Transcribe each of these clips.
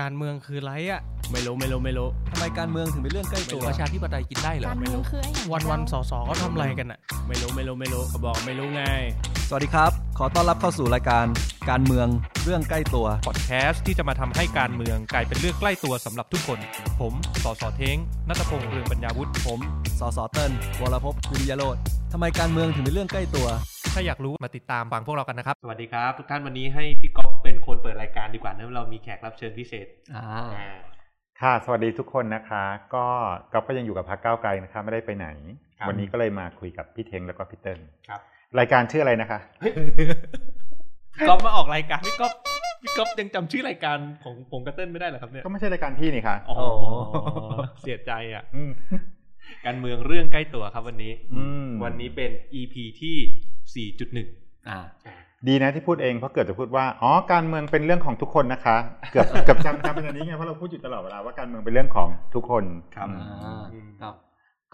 การเมืองคือไรอะไม่รู้ไม่รู้ไม่รู้ทำไมการเมืองถึงเป็นเรื่องใกล้ตัวประชาธิปไตยกินได้เหรอการไม่เมืองรู้คือไอ้อย่างวันวันๆสอสอเขาทำอะไรกันอะไม่รู้ไม่รู้ไม่รู้เขาบอกไม่รู้ไง สวัสดีครับ ขอต้อนรับเข้าสู่รายการการเมืองเรื่องใกล้ตัว พอดแคสต์ที่จะมาทำให้การเมืองกลายเป็นเรื่องใกล้ตัวสำหรับทุกคน ผมสอสอเท้งนัตพงษ์เรืองปัญญาวุฒิผมสสเติ้ลวรพพวิริยโรธทำไมการเมืองถึงเป็นเรื่องใกล้ตัว ถ้าอยากรู้มาติดตามฟังพวกเรากันนะครับ สวัสดีครับ ทุกท่านวันนี้ให้พี่ก๊อฟเป็นคนเปิดรายการดีกว่าเนื่องเรามีแขกรับเชิญพิเศษอ่าอ่าค่ะ สวัสดีทุกคนนะคะ ก็ก๊อฟก็ยังอยู่กับพักก้าวไกลนะคะ ไม่ได้ไปไหน ครับ วันนี้ก็เลยมาคุยกับพี่เทงแล้วก็พี่เติ้ลครับ รายการชื่ออะไรนะคะพี่ก๊อฟมาออกรายการพี่ก๊อฟพี่ก๊อฟยังจำชื่อรายการของผมกับเติ้ลไม่ได้เหรอครับเนี่ยก็ไม่ใช่รายการพี่นี่ค่ะอ๋อเสียใจอะอืมการเมืองเรื่องใกล้ตัวครับวันนี้อืมวันนี้เป็น EP ที่ 4.1 อ่า ดีนะที่พูดเองเพราะเกิดจะพูดว่าอ๋อการเมืองเป็นเรื่องของทุกคนนะคะ เกือบเกือบจำจำเป็นอันนี้ไงเพราะเราพูดอยู่ตลอดเวลาว่าการเมืองเป็นเรื่องของทุกคนครับอืมอ่าอืมครับ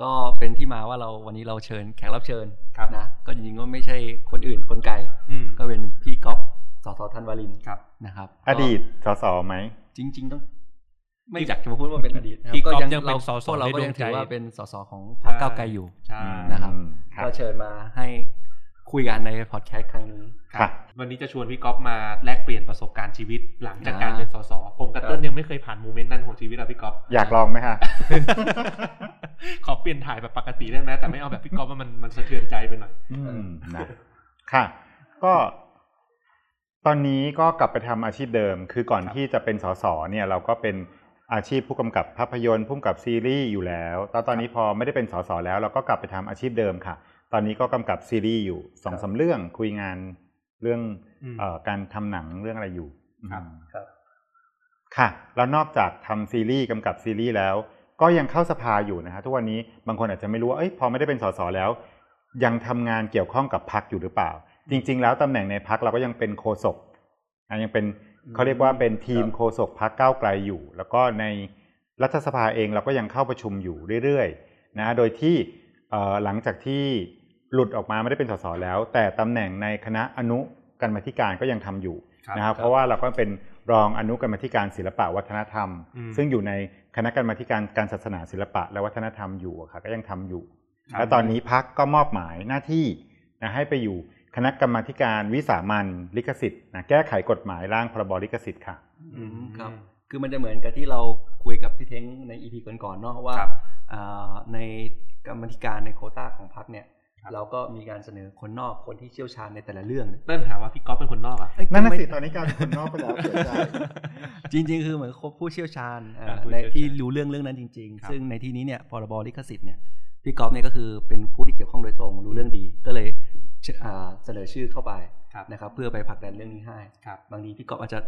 ก็เป็นที่มาว่าเราวันนี้เราเชิญแขกรับเชิญครับนะก็จริงๆก็ไม่ใช่คนอื่นคนไกลอืมก็เป็นพี่ก๊อฟสสธันวารินครับนะครับ อดีตสสไหมจริง ๆ ต้อง ไม่อยากจะมาพูดว่าเป็นอดีตนะครับพี่ก๊อฟก็ยังเป็นเราสสพวกเราก็ยังในดวงใจถือว่าเป็นสสของพรรคก้าวไกลอยู่ใช่นะครับอืมค่ะก็เชิญมาให้ คุยกันในพอดแคสต์ครั้งนี้ค่ะวันนี้จะชวนพี่ก๊อฟมาแลกเปลี่ยนประสบการณ์ชีวิตหลังจากอ่าการเป็นสสผมกับครับเติ้ลยังไม่เคยผ่าน moment นั้นของชีวิตอะพี่ก๊อฟอยากลองไหมคะขอเปลี่ยนถ่ายแบบปกติได้ไหมแต่ไม่เอาแบบพี่ก๊อฟว่ามันมันสะเทือนใจไปหน่อยอืมนะค่ะ ก็ ตอนนี้ก็กลับไปทำอาชีพเดิม คือก่อนครับที่จะเป็นสสเนี่ยเราก็เป็นอาชีพผู้กำกับภาพยนตร์ผู้กำกับซีรีส์อยู่แล้วตอนตอนนี้พอไม่ได้เป็นสสแล้ว เราก็กลับไปทำอาชีพเดิมค่ะ ตอนนี้ก็กำกับซีรีส์อยู่สองสามเรื่องคุยงานเรื่องอืมเอ่อการทำหนังเรื่องอะไรอยู่ครับอืมครับค่ะ แล้วนอกจากทำซีรีส์กำกับซีรีส์แล้ว ก็ยังเข้าสภาอยู่นะฮะทุกวันนี้บางคนอาจจะไม่รู้ว่าเอ้ยพอไม่ได้เป็นสสแล้ว ยังทำงานเกี่ยวข้องกับพักอยู่หรือเปล่า จริง ๆ แล้วตำแหน่งในพักเราก็ยังเป็นโฆษกอะยังเป็นเขาเรียกว่าเป็นทีมครับโฆษกพักก้าวไกลอยู่ แล้วก็ในรัฐสภาเองเราก็ยังเข้าประชุมอยู่เรื่อยๆนะโดยที่เอ่อหลังจากที่ หลุดออกมาไม่ได้เป็นสสแล้ว แต่ตำแหน่งในคณะอนุกรรมาธิการก็ยังทำอยู่ครับนะครับเพราะว่าเราก็เป็นรองอนุกรรมาธิการศิลปะวัฒนธรรมอืมซึ่งอยู่ในคณะกรรมาธิการการศาสนาศิลปะและวัฒนธรรมอยู่อะค่ะก็ยังทำอยู่ครับและตอนนี้พักก็มอบหมายหน้าที่นะให้ไปอยู่คณะกรรมาธิการวิสามันลิขสิทธิ์นะแก้ไขกฎหมายร่างพรบลิขสิทธิ์ค่ะอืมครับคือมันจะเหมือนกับที่เราคุยกับพี่เท้งในอีพีก่อนๆเนาะว่าครับอ่าในกรรมธิการในโควต้าของพรรคเนี่ยครับ เราก็มีการเสนอคนนอกคนที่เชี่ยวชาญในแต่ละเรื่องเนี่ยเติ้ลหาว่าพี่ก๊อฟเป็นคนนอกอะเอ้ยนั่นน่ะไม่สิตอนนี้กลารเป็นคนนอกไปแล้วเสียใจจริง ๆ คือเหมือนผู้เชี่ยวชาญอ่าอ่าผู้ในเชี่ยวชาญที่รู้เรื่องเรื่องนั้นจริงครับๆซึ่งในที่นี้เนี่ยพรบลิขสิทธิ์เนี่ยพี่กอฟเนี่ยก็คือเป็นผู้ที่เกี่ยวข้องโดยตรงรู้เรื่องดี ก็เลยเชอ่าเสนอชื่อเข้าไปครับนะครับเพื่อไปผลักดันเรื่องนี้ให้ครับบางทีพี่กอฟอาจจะ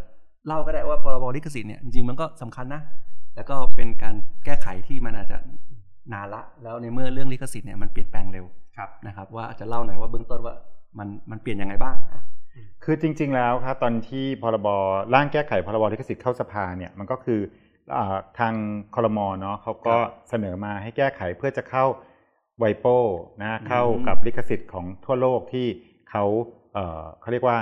เล่าก็ได้ว่าพรบลิขสิทธิ์เนี่ยจริงๆมันก็สำคัญนะแล้วก็เป็นการแก้ไขที่มันอาจจะนานละ แล้วในเมื่อเรื่องลิขสิทธิ์เนี่ยมันเปลี่ยนแปลงเร็ว ครับนะครับว่าอาจจะเล่าหน่อยว่าเบื้องต้นว่ามันมันเปลี่ยนยังไงบ้างอะคือจริง ๆ แล้วครับตอนที่พรบร่างแก้ไขพรบลิขสิทธิ์เข้าสภาเนี่ยมันก็คืออาทางคอรมอเนาะเขาก็เสนอมาให้แก้ไขเพื่อจะเข้าไวโป้นะเข้ากับลิขสิทธิ์ของทั่วโลกที่เขาเอ่อเขาเรียกว่า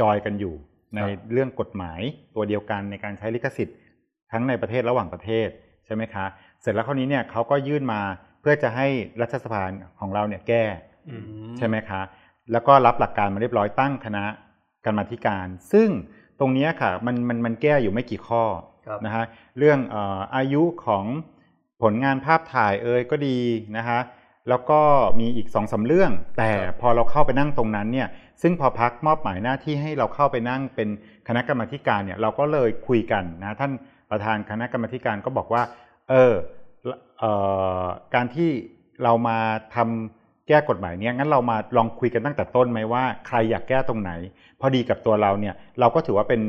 จอยกันอยู่ในเรื่องกฎหมายตัวเดียวกันในการใช้ลิขสิทธิ์ทั้งในประเทศระหว่างประเทศใช่ไหมคะ เสร็จแล้วคราวนี้เนี่ยเขาก็ยื่นมาเพื่อจะให้รัฐสภาของเราเนี่ยแก้อืมใช่ไหมคะ แล้วก็รับหลักการมาเรียบร้อยตั้งคณะกรรมาธิการ ซึ่งตรงเนี้ยค่ะมันมันมันแก้อยู่ไม่กี่ข้อครับนะฮะเรื่องเอ่ออายุของผลงานภาพถ่ายเอ่ยก็ดีนะฮะแล้วก็มีอีกสองสาเรื่อง แต่พอเราเข้าไปนั่งตรงนั้นเนี่ยซึ่งพอพักมอบหมายหน้าที่ให้เราเข้าไปนั่งเป็นคณะกรรมาธิการเนี่ยเราก็เลยคุยกันนะท่านประธานคณะกรรมาธิการก็บอกว่า เออเอ่อ การที่เรามาทำแก้กฎหมายเนี้ยงั้นเรามาลองคุยกันตั้งแต่ต้นไหมว่าใครอยากแก้ตรงไหน พอดีกับตัวเราเนี่ยเราก็ถือว่าเป็น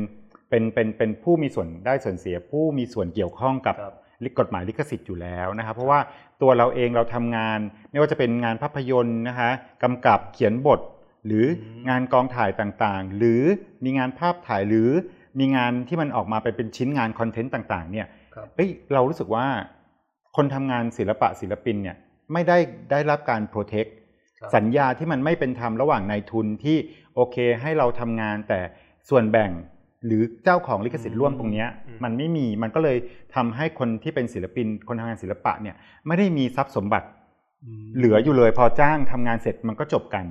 เป็นเป็นเป็นผู้มีส่วนได้ส่วนเสียผู้มีส่วนเกี่ยวข้องกับครับลิกฎหมายลิขสิทธิ์อยู่แล้วนะครับ เพราะว่าตัวเราเองเราทำงาน ไม่ว่าจะเป็นงานภาพยนตร์นะคะกำกับเขียนบท หรือองานกองถ่ายต่างๆ หรือมีงานภาพถ่ายหรือมีงานที่มันออกมาไปเป็นชิ้นงานคอนเทนต์ต่างๆเนี่ยครับเอ้ยเรารู้สึกว่า คนทำงานศิลปะศิลปินเนี่ยไม่ได้ได้รับการโปรเทคครับสัญญาที่มันไม่เป็นธรรมระหว่างนายทุนที่โอเคให้เราทำงานแต่ส่วนแบ่งหรือเจ้าของลิขสิทธิ์ร่วมตรงเนี้ยอืมมันไม่มีมันก็เลยทำให้คนที่เป็นศิลปิน คนทำงานศิลปะเนี่ยไม่ได้มีทรัพย์สมบัติ เหลืออยู่เลยพอจ้างทำงานเสร็จมันก็จบกัน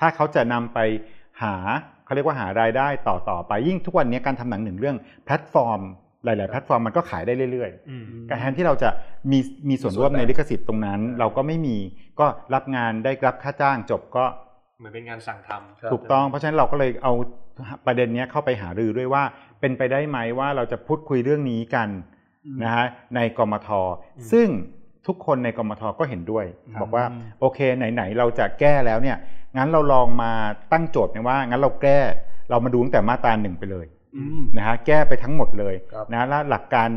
ถ้าเขาจะนำไปหาเขาเรียกว่าหารายได้ต่อต่อไปยิ่งทุกวันนี้การทำหนังหนึ่งเรื่องแพลตฟอร์ม หลาย ๆ แพลตฟอร์มมันก็ขายได้เรื่อยอืมๆการแทนที่เราจะมีมีส่วนร่วมในลิขสิทธิ์ตรงนั้น เราก็ไม่มีก็รับงานได้รับค่าจ้างจบก็เหมือนเป็นงานสั่งทำครับถูกต้องเพราะฉะนั้นเราก็เลยเอาประเด็นเนี้ยเข้าไปหารือด้วยว่าเป็นไปได้ไหมว่าเราจะพูดคุยเรื่องนี้กันอืมนะฮะในกมท ซึ่งทุกคนในกมทก็เห็นด้วยครับบอกว่าโอเคไหนๆเราจะแก้แล้วเนี่ยงั้นเราลองมาตั้งโจทย์กันว่างั้นเราแก้เรามาดูตั้งแต่มาตราหนึ่งไปเลยอืม นะฮะแก้ไปทั้งหมดเลยครับนะแล้วหลักการ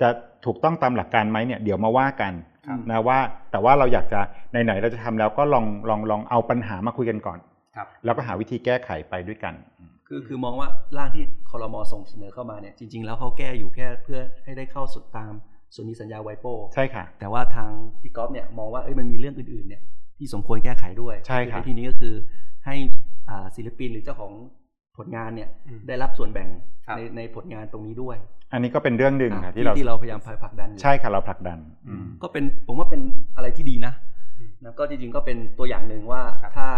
จะถูกต้องตามหลักการไหมเนี่ยเดี๋ยวมาว่ากันครับนะว่าแต่ว่าเราอยากจะไหนๆเราจะทำแล้วก็ลองลองลองเอาปัญหามาคุยกันก่อนครับแล้วก็หาวิธีแก้ไขไปด้วยกัน คือคือมองว่าร่างที่คอรมอส่งเสนอเข้ามาเนี่ยจริง ๆ แล้วเขาแก้อยู่แค่เพื่อให้ได้เข้าสุดตามส่วนนี้สัญญาไวโป้ใช่ค่ะ แต่ว่าทางพี่ก๊อฟเนี่ยมองว่าเอ้ยมันมีเรื่องอื่นๆเนี่ยที่สมควรแก้ไขด้วยใช่ครับในที่นี้ก็คือให้อ่าศิลปินหรือเจ้าของ ผลงานเนี่ยอืมได้รับส่วนแบ่งครับในในผลงานตรงนี้ด้วย อันนี้ก็เป็นเรื่องหนึ่งอ่าค่ะที่ที่เราที่เราพยายามผลักดันอยู่ใช่ค่ะเราผลักดันอืมก็เป็นผมว่าเป็นอะไรที่ดีนะอืมนะก็จริงๆก็เป็นตัวอย่างหนึ่งว่าครับถ้า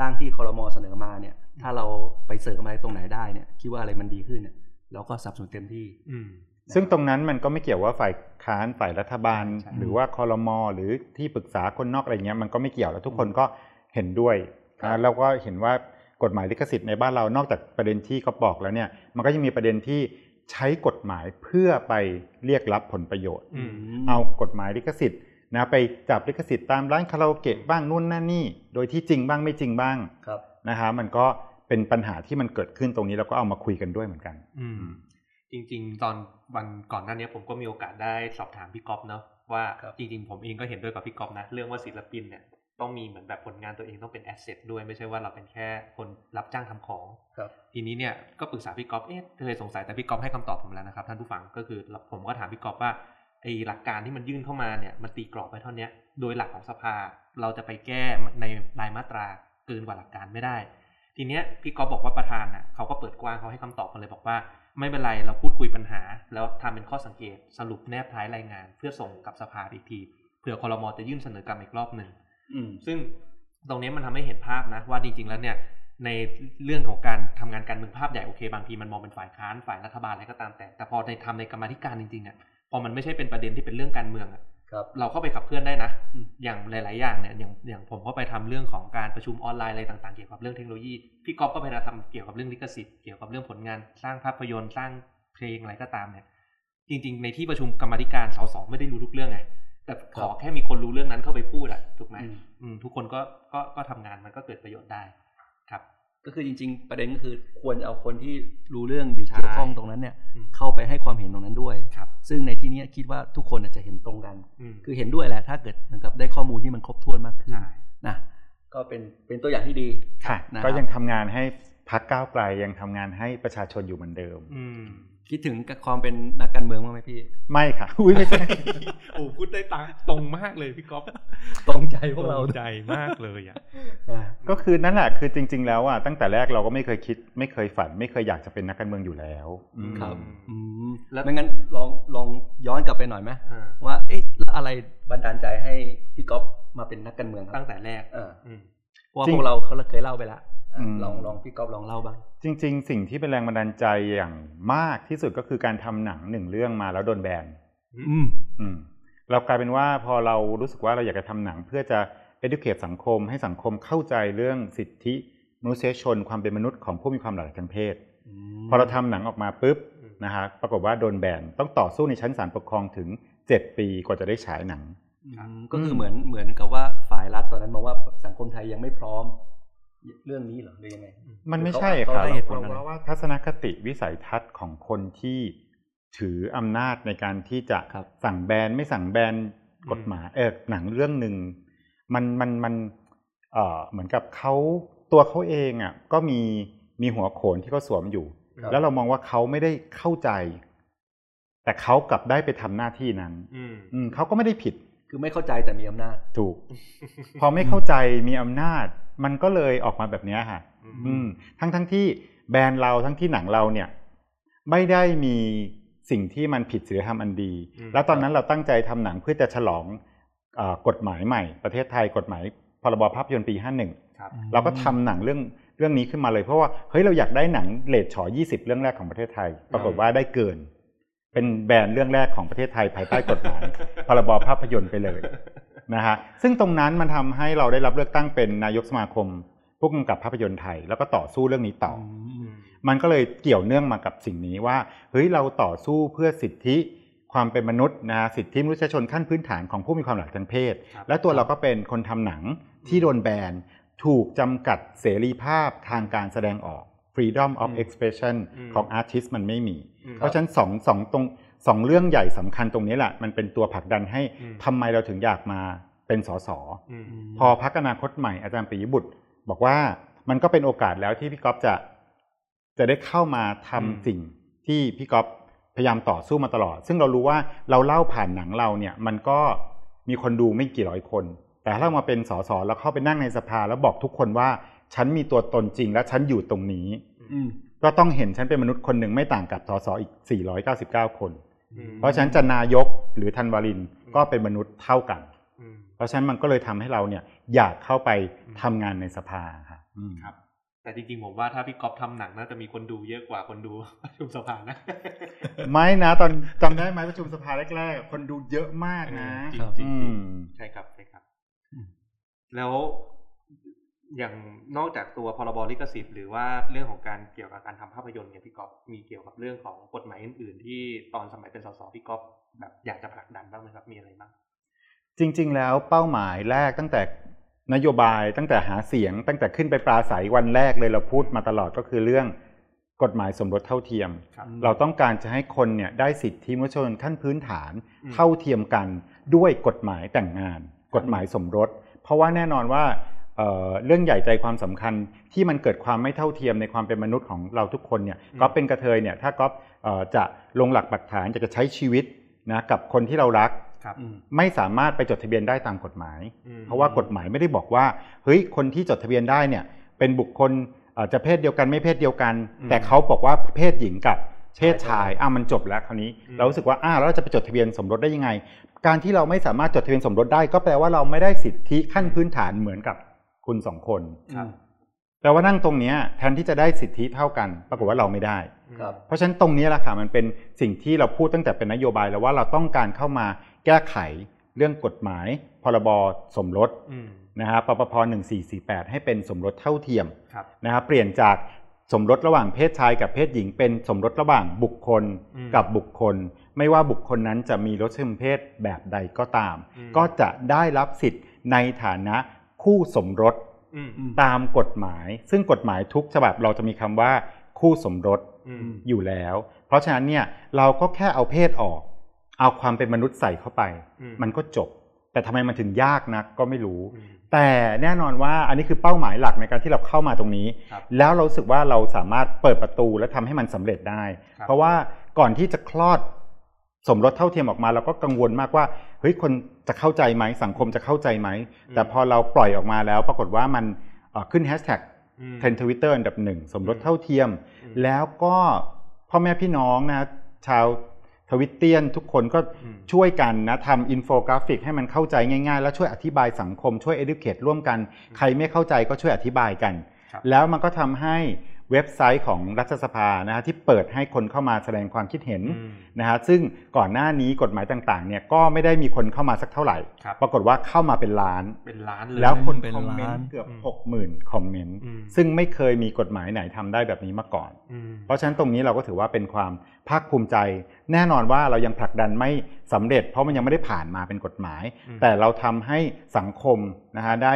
ร่างที่คอรมอเสนอมาเนี่ย ถ้าเราไปเสริมอะไรตรงไหนได้เนี่ย คิดว่าอะไรมันดีขึ้นเนี่ยเราก็สนับสนุนเต็มที่อืมซึ่งตรงนั้นมันก็ไม่เกี่ยวว่าฝ่ายค้านฝ่ายรัฐบาลใช่หรือว่าคอรมอหรือที่ปรึกษาคนนอกอะไรเงี้ยมันก็ไม่เกี่ยวแล้วทุกคนก็เห็นด้วยครับนะแล้วก็เห็นว่า กฎหมายลิขสิทธิ์ในบ้านเรานอกจากประเด็นที่เขาบอกแล้วเนี่ย มันก็ยังมีประเด็นที่ใช้กฎหมายเพื่อไปเรียกรับผลประโยชน์อืมเอากฎหมายลิขสิทธิ์นะไปจับลิขสิทธิ์ตามร้านคาราโอเกะบ้างนู่นนั่นนี่ โดยที่จริงบ้างไม่จริงบ้างครับนะฮะมันก็เป็นปัญหาที่มันเกิดขึ้นตรงนี้เราก็เอามาคุยกันด้วยเหมือนกัน อืมจริง ๆ ตอนวันก่อนหน้านี้ผมก็มีโอกาสได้สอบถามพี่ก๊อฟเนาะว่าครับจริง ๆ ผมเองก็เห็นด้วยกับพี่ก๊อฟนะ เรื่องว่าศิลปินเนี่ย ต้องมีเหมือนแบบผลงานตัวเองต้องเป็นแอสเซทด้วยไม่ใช่ว่าเราเป็นแค่คนรับจ้างทำของครับทีนี้เนี่ยก็ปรึกษาพี่ก๊อฟเอ๊ะเคยสงสัยแต่พี่ก๊อฟให้คำตอบผมแล้วนะครับท่านผู้ฟังก็คือผมก็ถามพี่ก๊อฟว่าไอ้หลักการที่มันยื่นเข้ามาเนี่ยมันตีกรอบไว้เท่าเนี้ยโดยหลักของสภา เราจะไปแก้ในรายมาตราเกินกว่าหลักการไม่ได้ ทีเนี้ยพี่ก๊อฟบอกว่าประธานน่ะเขาก็เปิดกว้างเขาให้คำตอบมาเลยบอกว่า ไม่เป็นไรเราพูดคุยปัญหา แล้วทำเป็นข้อสังเกตสรุปแนบท้ายรายงาน เพื่อส่งกับสภาอีกทีเผื่อคอรมอจะยื่นเสนอกรรมอีกรอบหนึ่ง อืม ซึ่งตรงนี้มันทำให้เห็นภาพนะว่าจริงๆแล้วเนี่ย ในเรื่องของการทำงานการเมืองภาพใหญ่โอเค บางทีมันมองเป็นฝ่ายค้านฝ่ายรัฐบาลอะไรก็ตามแต่ แต่พอในทำในกรรมาธิการจริงๆอะพอมันไม่ใช่เป็นประเด็นที่เป็นเรื่องการเมืองอะครับเราเข้าไปขับเคลื่อนได้นะอืมอย่างหลาย ๆ อย่างเนี่ย อย่างอย่างผมก็ไปทำเรื่องของการประชุมออนไลน์อะไรต่างๆ เกี่ยวกับเรื่องเทคโนโลยี พี่ก๊อฟก็ไปทำเกี่ยวกับเรื่องลิขสิทธิ์ เกี่ยวกับเรื่องผลงาน สร้างภาพยนตร์ สร้างเพลงอะไรก็ตามเนี่ย จริง ๆ ในที่ประชุมกรรมาธิการสสไม่ได้รู้ทุกเรื่องไง แต่ขอแค่มีคนรู้เรื่องนั้นเข้าไปพูดอะถูกไหมอืมอืมทุกคนก็ก็ก็ทำงานมันก็เกิดประโยชน์ได้ครับ ก็คือจริง ๆ ประเด็นก็คือควรจะเอาคนที่รู้เรื่องหรือเกี่ยวข้องตรงนั้นเนี่ยอืมเข้าไปให้ความเห็นตรงนั้นด้วยครับ ซึ่งในที่เนี้ยคิดว่าทุกคนอาจจะเห็นตรงกันอืมคือเห็นด้วยแหละถ้าเกิดเหมือนกับได้ข้อมูลที่มันครบถ้วนมากขึ้นใช่นะก็เป็นเป็นตัวอย่างที่ดีค่ะนะครับก็ยังทำงานให้พักก้าวไกลยังทำงานให้ประชาชนอยู่เหมือนเดิมอืม คิดถึงกับความเป็นนักการเมืองบ้างไหมพี่ ไม่ค่ะอุ้ยไม่ใช่โอ้พูดได้ตังตรงมากเลยพี่ก๊อฟตรงใจพวกเราตรงใจมากเลยอะอ่าก็คือนั่นแหละคือจริง ๆ แล้วอะตั้งแต่แรกเราก็ไม่เคยคิด ไม่เคยฝัน ไม่เคยอยากจะเป็นนักการเมืองอยู่แล้วอืมครับอืมแล้วไม่งั้นลองลองย้อนกลับไปหน่อยไหมอ่าว่าเอ๊ะแล้วอะไรบันดาลใจให้พี่ก๊อฟมาเป็นนักการเมืองครัตั้บงแต่แรก เอออืมเพราะว่าจริงพวกเราเขาเคยเล่าไปแล้วอะอืม ลองลองพี่ก๊อฟลองเล่าบ้างจริง ๆ สิ่งที่เป็นแรงบันดาลใจอย่างมากที่สุดก็คือการทำหนังหนึ่งเรื่องมาแล้วโดนแบนอืมอืมเรากลายเป็นว่าพอเรารู้สึกว่าเราอยากจะทำหนังเพื่อจะ educate สังคม ให้สังคมเข้าใจเรื่องสิทธิมนุษยชนความเป็นมนุษย์ของผู้มีความหลากหลายทางเพศ พอเราทำหนังออกมาปุ๊บอืมนะฮะปรากฏว่าโดนแบนต้องต่อสู้ในชั้นศาลปกครองถึง 7 ปีกว่าจะได้ฉายหนังอืมก็คือเหมือนเหมือนกับว่าฝ่ายรัฐตอนนั้นมองว่าสังคมไทยยังไม่พร้อม เรื่องนี้เหรอหรือยังไงมันไม่ใช่เขาครับให้เหตุผลอะไรเราว่าทัศนคติวิสัยทัศน์ของคนที่ถืออำนาจในการที่จะครับสั่งแบนไม่สั่งแบนกฎหมายเออหนังเรื่องหนึ่งมันมันมันเอ่อเหมือนกับเขาตัวเขาเองอะก็มีมีหัวโขนที่เขาสวมอยู่ครับแล้วเรามองว่าเขาไม่ได้เข้าใจ แต่เขากลับได้ไปทำหน้าที่นั้นอืมอืมเขาก็ไม่ได้ผิด คือไม่เข้าใจแต่มีอำนาจถูก พอไม่เข้าใจมีอำนาจ มันก็เลยออกมาแบบเนี้ยค่ะ อืม ทั้งทั้งที่แบรนด์เราทั้งที่หนังเราเนี่ย ไม่ได้มีสิ่งที่มันผิดศีลธรรมอันดีอืมแล้วตอนนั้นเราตั้งใจทำหนังเพื่อจะฉลองเออกฎหมายใหม่ ประเทศไทยกฎหมายพรบภาพยนตร์ปี51ครับเราก็ทำหนังเรื่องเรื่องนี้ขึ้นมาเลยเพราะว่าเฮ้ยเราอยากได้หนังเลทฉอ20 เรื่องแรกของประเทศไทย ปรากฏว่าได้เกิน เป็นแบรนด์เรื่องแรกของประเทศไทยภายใต้กฎหมายพรบภาพยนตร์ไปเลย นะฮะซึ่งตรงนั้นมันทำให้เราได้รับเลือกตั้งเป็นนายกสมาคมผู้กำกับภาพยนตร์ไทย แล้วก็ต่อสู้เรื่องนี้ต่อออืมมันก็เลยเกี่ยวเนื่องมากับสิ่งนี้ว่าเฮ้ยเราต่อสู้เพื่อสิทธิความเป็นมนุษย์นะสิทธิมนุษยชนขั้นพื้นฐานของผู้มีความหลากหลายทางเพศครับและตัวเราก็เป็นคนทำหนังที่โดนแบนถูกจำกัดเสรีภาพทางการแสดงออก freedom of อืม expression อืมของ artist มันไม่มีอืมเพราะฉะนั้นสองสองตรง สองเรื่องใหญ่สำคัญตรงนี้แหละ มันเป็นตัวผลักดันให้อืมทำไมเราถึงอยากมาเป็นสสอืมพอพักอนาคตใหม่อาจารย์ปิยบุตร บอกว่ามันก็เป็นโอกาสแล้วที่พี่ก๊อฟจะจะได้เข้ามาทำอืมสิ่งที่พี่ก๊อฟพยายามต่อสู้มาตลอด ซึ่งเรารู้ว่าเราเล่าผ่านหนังเราเนี่ย มันก็มีคนดูไม่กี่ร้อยคน แต่ถ้าเรามาเป็นสสแล้วเข้าไปนั่งในสภาแล้วบอกทุกคนว่า ฉันมีตัวตนจริงและฉันอยู่ตรงนี้อืมก็ต้องเห็นฉันเป็นมนุษย์คนหนึ่งไม่ต่างกับสสอีก 499 คนอืม เพราะฉะนั้นจะนายกหรือธันวารินทร์ก็เป็นมนุษย์เท่ากันอืมเพราะฉะนั้นมันก็เลยทำให้เราเนี่ยอยากเข้าไปทำงานในสภาครับอืมครับแต่จริงๆผมว่าถ้าพี่ก๊อฟทำหนังน่าจะมีคนดูเยอะกว่าคนดูประชุมสภานะ ไม่นะ ตอนจำได้ไหมประชุมสภาแรกๆคนดูเยอะมากนะจริงๆจริงอืมๆใช่ครับใช่ครับ แล้ว อย่างนอกจากตัวพรบลิขสิทธิ์หรือว่าเรื่องของการเกี่ยวกับการทำภาพยนตร์เนี่ยพี่ก๊อฟมีเกี่ยวกับเรื่องของกฎหมายอื่นๆ ที่ตอนสมัยเป็นสสพี่ก๊อฟแบบอยากจะผลักดันบ้างไหมครับมีอะไรบ้างจริง ๆ แล้วเป้าหมายแรกตั้งแต่นโยบายตั้งแต่หาเสียง ตั้งแต่ขึ้นไปปราศัยวันแรกเลยเราพูดมาตลอดก็คือเรื่องกฎหมายสมรสเท่าเทียมครับเราต้องการจะให้คนเนี่ยได้สิทธิมนุษยชนขั้นพื้นฐานอืมเท่าเทียมกันด้วยกฎหมายแต่งงาน กฎหมายสมรส เพราะว่าแน่นอนว่า เอ่อเรื่องใหญ่ใจความสำคัญที่มันเกิดความไม่เท่าเทียมในความเป็นมนุษย์ของเราทุกคนเนี่ยก็เป็นกระเทยเนี่ยถ้าก็จะลงหลักปักฐานจะจะใช้ชีวิตนะกับคนที่เรารักครับไม่สามารถไปจดทะเบียนได้ตามกฎหมายอืมเพราะว่ากฎหมายไม่ได้บอกว่าเฮ้ยคนที่จดทะเบียนได้เนี่ยเป็นบุคคลเอ่อจะเพศเดียวกันไม่เพศเดียวกันอืมแต่เขาบอกว่าเพศหญิงกับเพศชายอะมันจบแล้วคราวนี้อืมเรารู้สึกว่าอ้าวแล้วเราจะไปจดทะเบียนสมรสได้ยังไง การที่เราไม่สามารถจดทะเบียนสมรสได้ ก็แปลว่าเราไม่ได้สิทธิขั้นพื้นฐานเหมือนกับ คุณสองคนครับแปลว่านั่งตรงเนี้ยแทนที่จะได้สิทธิเท่ากัน ปรากฏว่าเราไม่ได้ครับเพราะฉะนั้นตรงนี้แหละค่ะมันเป็นสิ่งที่เราพูดตั้งแต่เป็นนโยบายแล้วว่าเราต้องการเข้ามาแก้ไขเรื่องกฎหมาย พรบสมรสอืมนะฮะปปพ1448 ให้เป็นสมรสเท่าเทียมครับนะฮะเปลี่ยนจากสมรสระหว่างเพศชายกับเพศหญิง เป็นสมรสระหว่างบุคคลอืมกับบุคคล ไม่ว่าบุคคลนั้นจะมีรสนิยมเพศแบบใดก็ตามอืมก็จะได้รับสิทธิ์ในฐานะ คู่สมรสอืมตามกฎหมาย ซึ่งกฎหมายทุกฉบับเราจะมีคำว่า คู่สมรสอืมอยู่แล้ว เพราะฉะนั้นเนี่ยเราก็แค่เอาเพศออก เอาความเป็นมนุษย์ใส่เข้าไปอืมมันก็จบ แต่ทำไมมันถึงยากนักก็ไม่รู้อืมแต่แน่นอนว่าอันนี้คือเป้าหมายหลักในการที่เราเข้ามาตรงนี้ครับแล้วเรารู้สึกว่าเราสามารถเปิดประตูและทำให้มันสำเร็จได้ครับเพราะว่าก่อนที่จะคลอด สมรสเท่าเทียมออกมาเราก็กังวลมากว่าเฮ้ยคนจะเข้าใจไหมสังคมจะเข้าใจไหม แต่พอเราปล่อยออกมาแล้ว ปรากฏว่ามันเอ่อขึ้นแฮชแท็กอืมเทรนด์ทวิตเตอร์อันดับหนึ่งสมรสเท่าเทียมอืมแล้วก็พ่อแม่พี่น้องนะชาวทวิตเตียนทุกคนก็อืมช่วยกันนะทำอินโฟกราฟิกให้มันเข้าใจง่ายๆ แล้วช่วยอธิบายสังคมช่วย educate ร่วมกัน ใครไม่เข้าใจก็ช่วยอธิบายกันครับแล้วมันก็ทำให้ เว็บไซต์ของรัฐสภานะฮะที่เปิดให้คนเข้ามาแสดงความคิดเห็นอืมนะฮะซึ่งก่อนหน้านี้กฎหมายต่างๆเนี่ยก็ไม่ได้มีคนเข้ามาสักเท่าไหร่ครับปรากฏว่าเข้ามาเป็นล้านเป็นล้านเลยแล้วคนเป็นล้านคอมเมนต์เกือบอืมหกหมื่นคอมเมนต์อืมซึ่งไม่เคยมีกฎหมายไหนทำได้แบบนี้มาก่อนอืมเพราะฉะนั้นตรงนี้เราก็ถือว่าเป็นความภาคภูมิใจ แน่นอนว่าเรายังผลักดันไม่สำเร็จ เพราะมันยังไม่ได้ผ่านมาเป็นกฎหมายอืมแต่เราทำให้สังคมนะฮะได้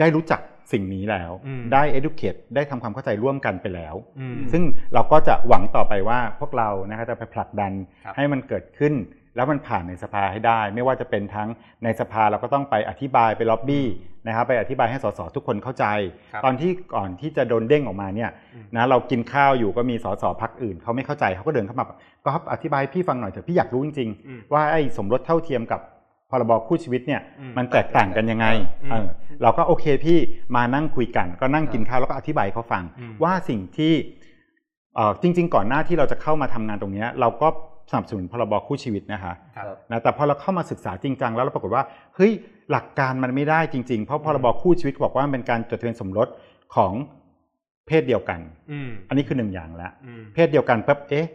ได้รู้จัก สิ่งนี้แล้วอืมได้ educate ได้ทำความเข้าใจร่วมกันไปแล้วอืมซึ่งเราก็จะหวังต่อไปว่าพวกเรานะฮะจะไปผลักดันครับให้มันเกิดขึ้น แล้วมันผ่านในสภาให้ได้ ไม่ว่าจะเป็นทั้งในสภาเราก็ต้องไปอธิบายไปล็อบบี้นะครับไปอธิบายให้สสทุกคนเข้าใจครับตอนที่ก่อนที่จะโดนเด้งออกมาเนี่ยอืมนะเรากินข้าวอยู่ก็มีสสพักอื่นเขาไม่เข้าใจเขาก็เดินเข้ามาบอกก็ครับอธิบายให้พี่ฟังหน่อยเถอะพี่อยากรู้จริงอืมๆว่าไอ้สมรสเท่าเทียมกับ พรบคู่ชีวิตเนี่ยอืมมันแตกต่างกันยังไงอืมเออเราก็โอเคพี่มานั่งคุยกัน ก็นั่งกินข้าวแล้วก็อธิบายให้เขาฟังอืมว่าสิ่งที่เอ่อจริง ๆ ก่อนหน้าที่เราจะเข้ามาทำงานตรงเนี้ยเราก็สนับสนุนพรบคู่ชีวิตนะคะครับนะแต่พอเราเข้ามาศึกษาจริงจังแล้วเราปรากฏว่าเฮ้ยหลักการมันไม่ได้จริง ๆ เพราะพรบคู่ชีวิตบอกว่ามันเป็นการจดทะเบียนสมรสของเพศเดียวกันอืมอันนี้คือหนึ่งอย่างแล้วอืมเพศเดียวกันปั๊บเอ๊ะ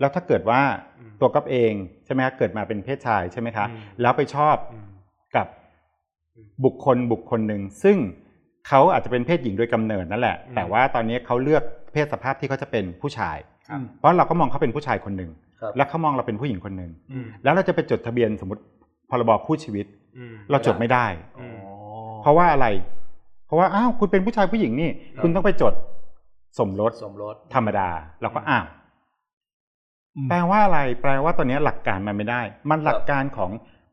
แล้วถ้าเกิดว่าอืมตัวก๊อฟเองใช่ไหมคะเกิดมาเป็นเพศชายใช่ไหมคะอืมแล้วไปชอบอืมกับอืมบุคคลบุคคลหนึ่งซึ่งเขาอาจจะเป็นเพศหญิงโดยกำเนิดนั่นแหละอืมแต่ว่าตอนนี้เขาเลือกเพศสภาพที่เขาจะเป็นผู้ชายครับเพราะเราก็มองเขาเป็นผู้ชายคนหนึ่งครับและเขามองเราเป็นผู้หญิงคนหนึ่งอืมแล้วเราจะไปจดทะเบียนสมมติพรบคู่ชีวิตอืมเราจดไม่ได้อืมเพราะว่าอะไร เพราะว่าอ้าวคุณเป็นผู้ชายผู้หญิงนี่ครับคุณต้องไปจดสมรสสมรสธรรมดาเราก็อ้าวอืม แปลว่าอะไร แปลว่าตอนนี้หลักการมันไม่ได้ มันหลักการของ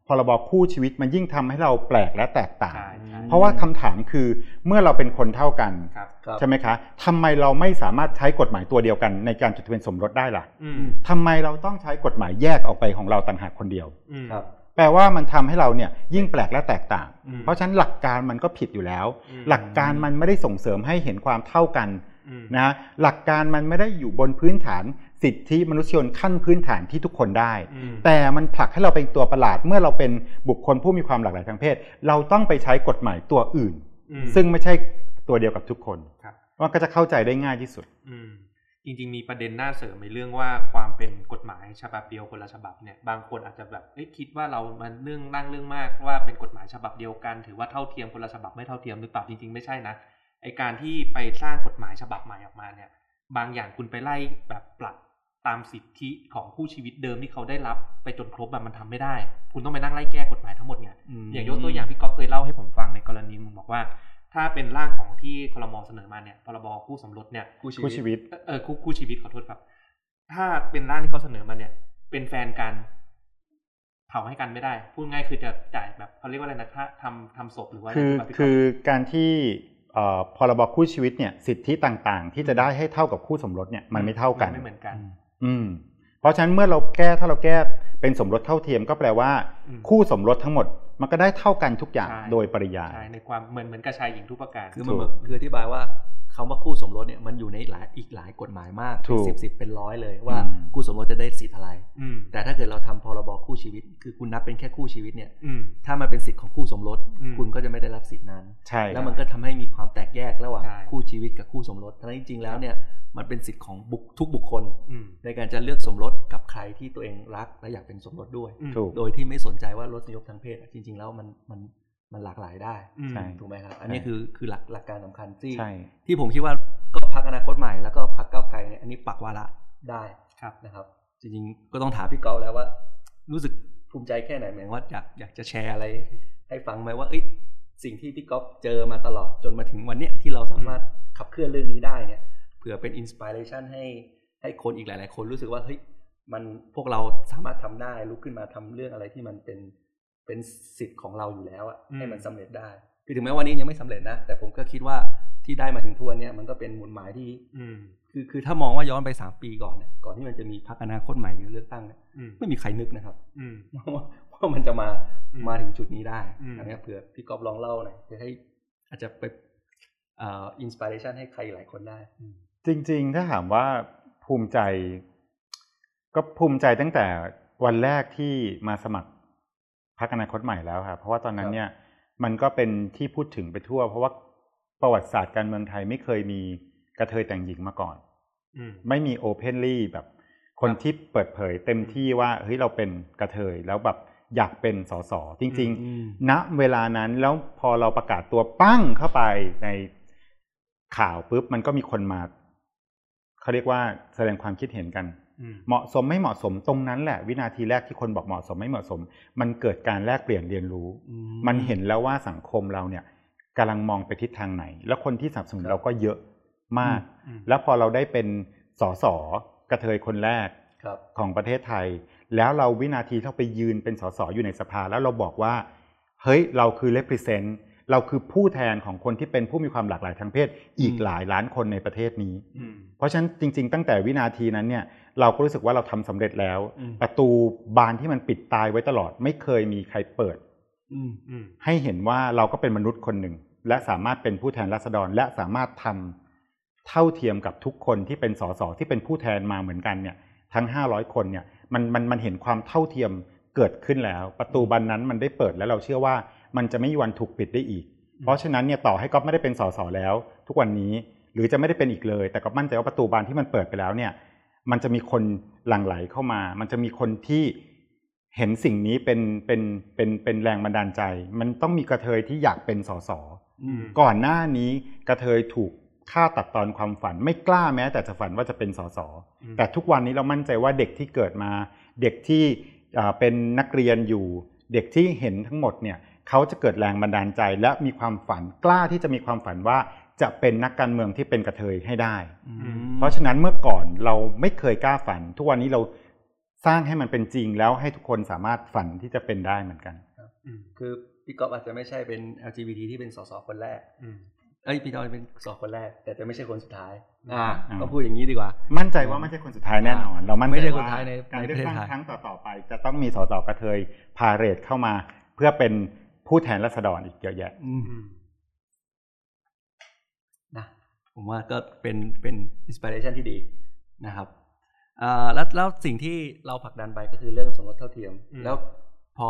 พรบคู่ชีวิตมันยิ่งทำให้เราแปลกและแตกต่างใช่ใช่เพราะว่าคำถามคือเมื่อเราเป็นคนเท่ากันครับครับใช่ไหมคะทำไมเราไม่สามารถใช้กฎหมายตัวเดียวกัน ในการจดทะเบียนสมรสได้ล่ะอืมทำไมเราต้องใช้กฎหมายแยกออกไปของเราต่างหากคนเดียวอืมครับแปลว่ามันทำให้เราเนี่ยยิ่งแปลกและแตกต่างอืมเพราะฉะนั้นหลักการมันก็ผิดอยู่แล้วอืมหลักการมันไม่ได้ส่งเสริมให้เห็นความเท่ากันอืมนะหลักการมันไม่ได้อยู่บนพื้นฐาน สิทธิมนุษยชนขั้นพื้นฐานที่ทุกคนได้อืมแต่มันผลักให้เราเป็นตัวประหลาด เมื่อเราเป็นบุคคลผู้มีความหลากหลายทางเพศ เราต้องไปใช้กฎหมายตัวอื่นอืมซึ่งไม่ใช่ตัวเดียวกับทุกคนครับว่าก็จะเข้าใจได้ง่ายที่สุดอืมจริงๆมีประเด็นน่าเสริมในเรื่องว่าความเป็นกฎหมายฉบับเดียวคนละฉบับเนี่ยบางคนอาจจะแบบเอ้ยคิดว่าเรามันเรื่องนั่งเรื่องมากว่าเป็นกฎหมายฉบับเดียวกัน ถือว่าเท่าเทียมคนละฉบับไม่เท่าเทียมหรือเปล่าจริงๆไม่ใช่นะไอการที่ไปสร้างกฎหมายฉบับใหม่ออกมาเนี่ย บางอย่างคุณไปไล่แบบปรับ ตามสิทธิของคู่ชีวิตเดิมที่เขาได้รับไปจนครบแบบมันทำไม่ได้ คุณต้องไปนั่งไล่แก้กฎหมายทั้งหมดไงอย่างยกตัวอย่างพี่ก๊อฟเคยเล่าให้ผมฟังในกรณีมึงบอกว่า ถ้าเป็นร่างของที่คลมเสนอมาเนี่ยพรบคู่สมรสเนี่ยคู่ชีคู่ชีวิตเอ่อเออคู่คู่ชีวิตขอโทษครับ ถ้าเป็นร่างที่เขาเสนอมาเนี่ย เป็นแฟนกันเผาให้กันไม่ได้ พูดง่ายคือจะจ่ายแบบเขาเรียกว่าอะไรนะค่าทำทำศพหรือว่าคือแบบที่เขาคือการที่เอ่อพรบคู่ชีวิตเนี่ยสิทธิต่างๆ ที่จะได้ให้เท่ากับคู่สมรสเนี่ยมันไม่เท่ากันนไม่เหมือนกัน อืมเพราะฉะนั้นเมื่อเราแก้ถ้าเราแก้เป็นสมรสเท่าเทียมก็แปลว่าอืมคู่สมรสทั้งหมดมันก็ได้เท่ากันทุกอย่างใช่โดยปริยายใช่ในความเหมือนเหมือนกับชายหญิงทุกประการคือมันเหมือนคืออธิบายว่า คำว่าคู่สมรสเนี่ยมันอยู่ในหลายอีกหลายกฎหมายมากถูกสิบสิบเป็นร้อยเลยว่าอืมคู่สมรสจะได้สิทธิ์อะไรอืมแต่ถ้าเกิดเราทำพรบคู่ชีวิต คือคุณนับเป็นแค่คู่ชีวิตเนี่ยอืมถ้ามันเป็นสิทธิ์ของคู่สมรสอืมคุณก็จะไม่ได้รับสิทธินั้นใช่แล้วมันก็ทำให้มีความแตกแยกระหว่างใช่คู่ชีวิตกับคู่สมรสทั้งที่จริงๆแล้วเนี่ยมันเป็นสิทธิ์ของบุคทุกบุคคลอืมในการจะเลือกสมรสกับใครที่ตัวเองรักและอยากเป็นสมรสด้วยอืมถูกโดยที่ไม่สนใจว่ารสนิยมทางเพศอะจริง ๆ แล้วมันมัน มันหลากหลายได้อืมใช่ถูกไหมครับ อันนี้คือคือหลักหลักการสำคัญที่ใช่ที่ผมคิดว่าก็พักอนาคตใหม่แล้วก็พักเก้าวไกลเนี่ยอันนี้ปักวาระได้ครับนะครับ จริงๆก็ต้องถามพี่เกาแล้วว่า รู้สึกภูมิใจแค่ไหนหมายว่าอยากอยากจะแชร์อะไร ให้ฟังไหมว่าเอ้ยสิ่งที่พี่ก๊อฟเจอมาตลอดจนมาถึงวันเนี้ยที่เราสามารถขับเคลื่อนเรื่องนี้ได้เนี่ยเผื่อเป็นอินสปิเรชันให้ให้คนอีกหลาย ๆ คนรู้สึกว่าเฮ้ยมันพวกเราสามารถทำได้ลุกขึ้นมาทำเรื่องอะไรที่มันเป็น เป็นสิทธิ์ของเราอยู่แล้วอะอืมให้มันสำเร็จได้ คือถึงแม้วันนี้ยังไม่สำเร็จนะ แต่ผมก็คิดว่าที่ได้มาถึงทุกวันเนี้ยมันก็เป็นมูลหมายที่อืมคือคือถ้ามองว่าย้อนไปสามปีก่อนเนี่ยก่อนที่มันจะมีพรรคอนาคตใหม่หรือเลือกตั้งเนี่ยอืมไม่มีใครนึกนะครับอืมว่าว่ามันจะมาอืมมาถึงจุดนี้ได้อืมอันนี้เผื่อพี่ก๊อฟลองเล่าหน่อยจะให้อาจจะไปอ่าอินสปิเรชันให้ใครหลายคนได้ จริง ๆ ถ้าถามว่าภูมิใจ ก็ภูมิใจตั้งแต่วันแรกที่มาสมัคร พรรคอนาคตใหม่แล้วครับเพราะว่าตอนนั้นเนี่ยมันก็เป็นที่พูดถึงไปทั่ว เพราะว่าประวัติศาสตร์การเมืองไทยไม่เคยมีกระเทยแต่งหญิงมาก่อนอืมไม่มี openly แบบ คนที่เปิดเผยเต็มที่ว่าเฮ้ยเราเป็นกระเทยแล้วแบบอยากเป็นสสจริง ๆ ณเวลานั้นแล้วพอเราประกาศตัวปั้งเข้าไปในข่าวปุ๊บมันก็มีคนมาเขาเรียกว่าแสดงความคิดเห็นกันอืม เหมาะสมไม่เหมาะสมตรงนั้นแหละ วินาทีแรกที่คนบอกเหมาะสมไม่เหมาะสม มันเกิดการแลกเปลี่ยนเรียนรู้ มันเห็นแล้วว่าสังคมเราเนี่ยกำลังมองไปทิศทางไหน แล้วคนที่สนับสนุนเราก็เยอะมากอืมแล้วพอเราได้เป็นสสกระเทยคนแรกครับของประเทศไทย แล้วเราวินาทีที่เราไปยืนเป็นสสอยู่ในสภา แล้วเราบอกว่าเฮ้ยเราคือ represent เราคือผู้แทนของคนที่เป็นผู้มีความหลากหลายทางเพศอีกอืมหลายล้านคนในประเทศนี้อืมเพราะฉะนั้นจริง ๆ ตั้งแต่วินาทีนั้นเนี่ย เราก็รู้สึกว่าเราทำสำเร็จแล้วอืมประตูบานที่มันปิดตายไว้ตลอด ไม่เคยมีใครเปิดอืมอืมให้เห็นว่าเราก็เป็นมนุษย์คนหนึ่ง และสามารถเป็นผู้แทนราษฎร และสามารถทเท่าเทียมกับทุกคนที่เป็นสสที่เป็นผู้แทนมาเหมือนกันเนี่ย ทั้ง500คนเนี่ยมันมันมันเห็นความเท่าเทียมเกิดขึ้นแล้ว ประตูบานนั้นมันได้เปิดแล้วเราเชื่อว่ามันจะไม่มีวันถูกปิดได้อีก เพราะฉะนั้นเนี่ยต่อให้ก๊อฟไม่ได้เป็นสสแล้ว ทุกวันนี้หรือจะไม่ได้เป็นอีกเลย แต่ก็มั่นใจว่าประตูบานที่มันเปิดไปแล้วเนี่ย มันจะมีคนหลั่งไหลเข้ามา มันจะมีคนที่เห็นสิ่งนี้เป็นเป็นเป็นเป็นแรงบันดาลใจ มันต้องมีกระเทยที่อยากเป็นสสอืมก่อนหน้านี้กระเทยถูกฆ่าตัดตอนความฝัน ไม่กล้าแม้แต่จะฝันว่าจะเป็นสสอืมแต่ทุกวันนี้เรามั่นใจว่าเด็กที่เกิดมา เด็กที่อ่าเป็นนักเรียนอยู่ เด็กที่เห็นทั้งหมดเนี่ยเขาจะเกิดแรงบันดาลใจ และมีความฝันกล้าที่จะมีความฝันว่า จะเป็นนักการเมืองที่เป็นกระเทยให้ได้ เพราะฉะนั้นเมื่อก่อนเราไม่เคยกล้าฝัน ทุกวันนี้เราสร้างให้มันเป็นจริงแล้วให้ทุกคนสามารถฝันที่จะเป็นได้เหมือนกันอืมคือพี่ก๊อฟอาจจะไม่ใช่เป็น LGBT ที่เป็นสสคนแรกอืมเอ้ยพี่ก๊อฟเป็นสสคนแรก แต่จะไม่ใช่คนสุดท้ายอ่าอ่าก็พูดอย่างนี้ดีกว่า มั่นใจว่าไม่ใช่คนสุดท้ายแน่นอน เรามั่นใจไม่ใช่ว่าคนสุดท้ายในการในเลือกประเทศตั้งไทยครั้งต่อๆไป จะต้องมีสสกระเทยพาเหรดเข้ามา เพื่อเป็นผู้แทนราษฎรอีกเยอะแยะอืมอืมนะ ผมว่าก็เป็นเป็น inspiration ที่ดีนะครับอ่าแล้วแล้วสิ่งที่เราผลักดันไปก็คือเรื่องสมรสเท่าเทียมอืมแล้วพอ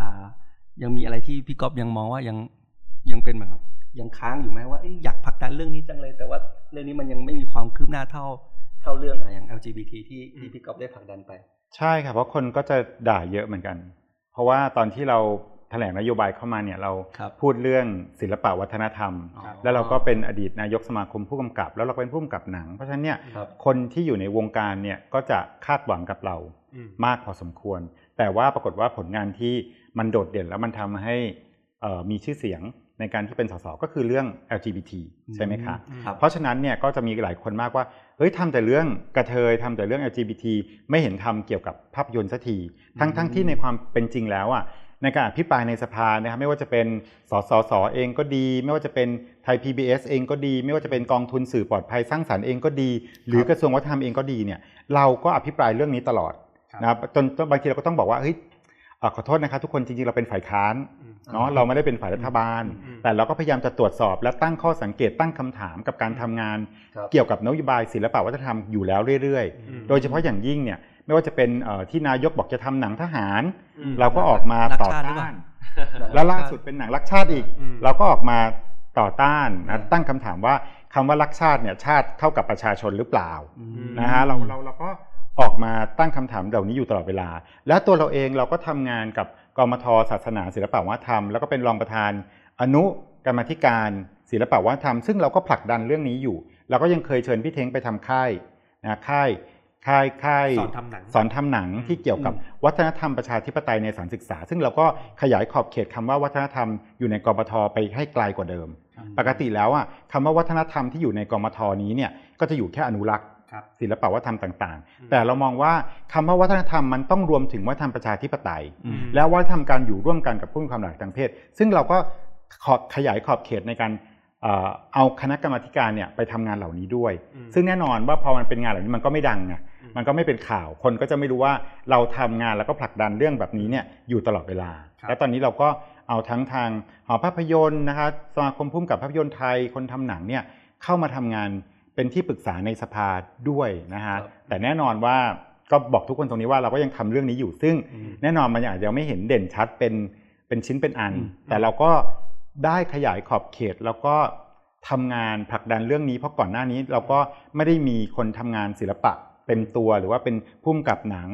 อ่ายังมีอะไรที่พี่ก๊อฟยังมองว่ายังยังเป็นเหมือนกับยังค้างอยู่ไหมว่าเอ้ยอยากผลักดันเรื่องนี้จังเลย แต่ว่าเรื่องนี้มันยังไม่มีความคืบหน้าเท่าเท่าเรื่องอะอย่าง LGBT ที่ที่พี่ก๊อฟได้ผลักดันไป ใช่ครับเพราะคนก็จะด่าเยอะเหมือนกัน เพราะว่าตอนที่เราแถลงนโยบายเข้ามาเนี่ยเราครับพูดเรื่องศิลปะวัฒนธรรมครับแล้วเราก็เป็นอดีตนายกสมาคมผู้กำกับ แล้วเราเป็นผู้กำกับหนัง เพราะฉะนั้นเนี่ยครับคนที่อยู่ในวงการเนี่ยก็จะคาดหวังกับเราอืมมากพอสมควร แต่ว่าปรากฏว่าผลงานที่มันโดดเด่นแล้วมันทำให้เอ่อมีชื่อเสียงในการที่เป็นสสก็คือเรื่อง LGBT ใช่ไหมคะอืมครับเพราะฉะนั้นเนี่ยก็จะมีหลายคนมากว่า เฮ้ยทำแต่เรื่องกระเทยทำแต่เรื่อง LGBT ไม่เห็นทำเกี่ยวกับภาพยนตร์สักที ทั้งทั้งที่ในความเป็นจริงแล้วอะ ในการอภิปรายในสภานะครับไม่ว่าจะเป็นสสสเองก็ดี ไม่ว่าจะเป็นไทย PBS เองก็ดี ไม่ว่าจะเป็นกองทุนสื่อปลอดภัยสร้างสรรค์เองก็ดี หรือกระทรวงวัฒนธรรมเองก็ดีเนี่ยเราก็อภิปรายเรื่องนี้ตลอดครับนะครับจนจนบางทีเราก็ต้องบอกว่าเฮ้ยเอ่อขอโทษนะครับทุกคนจริงๆเราเป็นฝ่ายค้านอืมเนาะเราไม่ได้เป็นฝ่ายรัฐบาลอืมแต่เราก็พยายามจะตรวจสอบและตั้งข้อสังเกตตั้งคำถามกับการทำงานครับเกี่ยวกับนโยบายศิลปวัฒนธรรมอยู่แล้วเรื่อยอืมๆโดยเฉพาะอย่างยิ่งเนี่ย ไม่ว่าจะเป็นเอ่อที่นายกบอกจะทำหนังทหารอืมเราก็ออกมารักต่อชาติหรือเปล่าต้าน แล้วล่าสุดเป็นหนังรักชาติอีกอืมเราก็ออกมาต่อต้านนะอืมตั้งคำถามว่าคำว่ารักชาติเนี่ยชาติเท่ากับประชาชนหรือเปล่าอืมนะฮะเราเราเราก็ออกมาตั้งคำถามเหล่านี้อยู่ตลอดเวลา และตัวเราเองเราก็ทำงานกับกมทศาสนา ศิลปวัฒนธรรม แล้วก็เป็นรองประธาน อนุกรรมาธิการ ศิลปวัฒนธรรม ซึ่งเราก็ผลักดันเรื่องนี้อยู่ เราก็ยังเคยเชิญพี่เท้งไปทำค่ายนะค่าย ค่ายค่ายสอนทำหนังสอนทำหนังที่เกี่ยวกับวัฒนธรรมประชาธิปไตยในสถารศึกษา ซึ่งเราก็ขยายขอบเขตคำว่าวัฒนธรรมอยู่ในกปทไปให้ไกลกว่าเดิม ปกติแล้วอะคำว่าวัฒนธรรมที่อยู่ในกมทนี้เนี่ยก็จะอยู่แค่อนุรักษ์ครับศิลปวัฒนธรรมต่างอืมๆแต่เรามองว่าคำว่าวัฒนธรรมมันต้องรวมถึงวัฒนธรรมประชาธิปไตยอืมและวัฒนธรรมการอยู่ร่วมกันกับผู้มีความหลากหลายทางเพศ ซึ่งเราก็ขอขยายขอบเขตในการเอ่อเอาคณะกรรมาธิการเนี่ยไปทำงานเหล่านี้ด้วยอืมซึ่งแน่นอนว่าพอมันเป็นงานเหล่านี้มันก็ไม่ดังไงอื มมันก็ไม่เป็นข่าว คนก็จะไม่รู้ว่าเราทำงานแล้วก็ผลักดันเรื่องแบบนี้เนี่ยอยู่ตลอดเวลาครับและตอนนี้เราก็เอาทั้งทางหอภาพยนตร์นะคะสมาคมพุ่มกับภาพยนตร์ไทยคนทำหนังเนี่ยเข้ามาทำงานเป็นที่ปรึกษาในสภาด้วยนะฮะครับแต่แน่นอนว่าก็บอกทุกคนตรงนี้ว่าเราก็ยังทำเรื่องนี้อยู่ ซึ่งอืมแน่นอนมันอาจจะไม่เห็นเด่นชัดเป็นเป็นชิ้นเป็นอันอืมแต่เราก็ได้ขยายขอบเขตแล้วก็ทำงานผลักดันเรื่องนี้เพราะก่อนหน้านี้เราก็ไม่ได้มีคนทำงานศิลปะ เต็มตัวหรือว่าเป็นพุ่มกับหนัง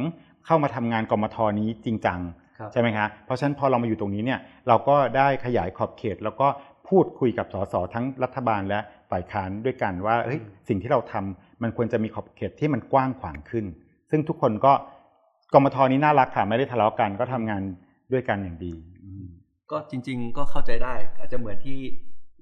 เข้ามาทำงานกรมทนี้จริงจังครับใช่ไหมคะเพราะฉะนั้นพอเรามาอยู่ตรงนี้เนี่ยเราก็ได้ขยายขอบเขต แล้วก็พูดคุยกับสสทั้งรัฐบาลและฝ่ายค้านด้วยกันว่าเฮ้ยอืมสิ่งที่เราทำมันควรจะมีขอบเขตที่มันกว้างขวางขึ้น ซึ่งทุกคนก็กรมทนี้น่ารักค่ะไม่ได้ทะเลาะกันก็ทำงานด้วยกันอย่างดีอืมก็จริง ๆ ก็เข้าใจได้ อาจจะเหมือนที่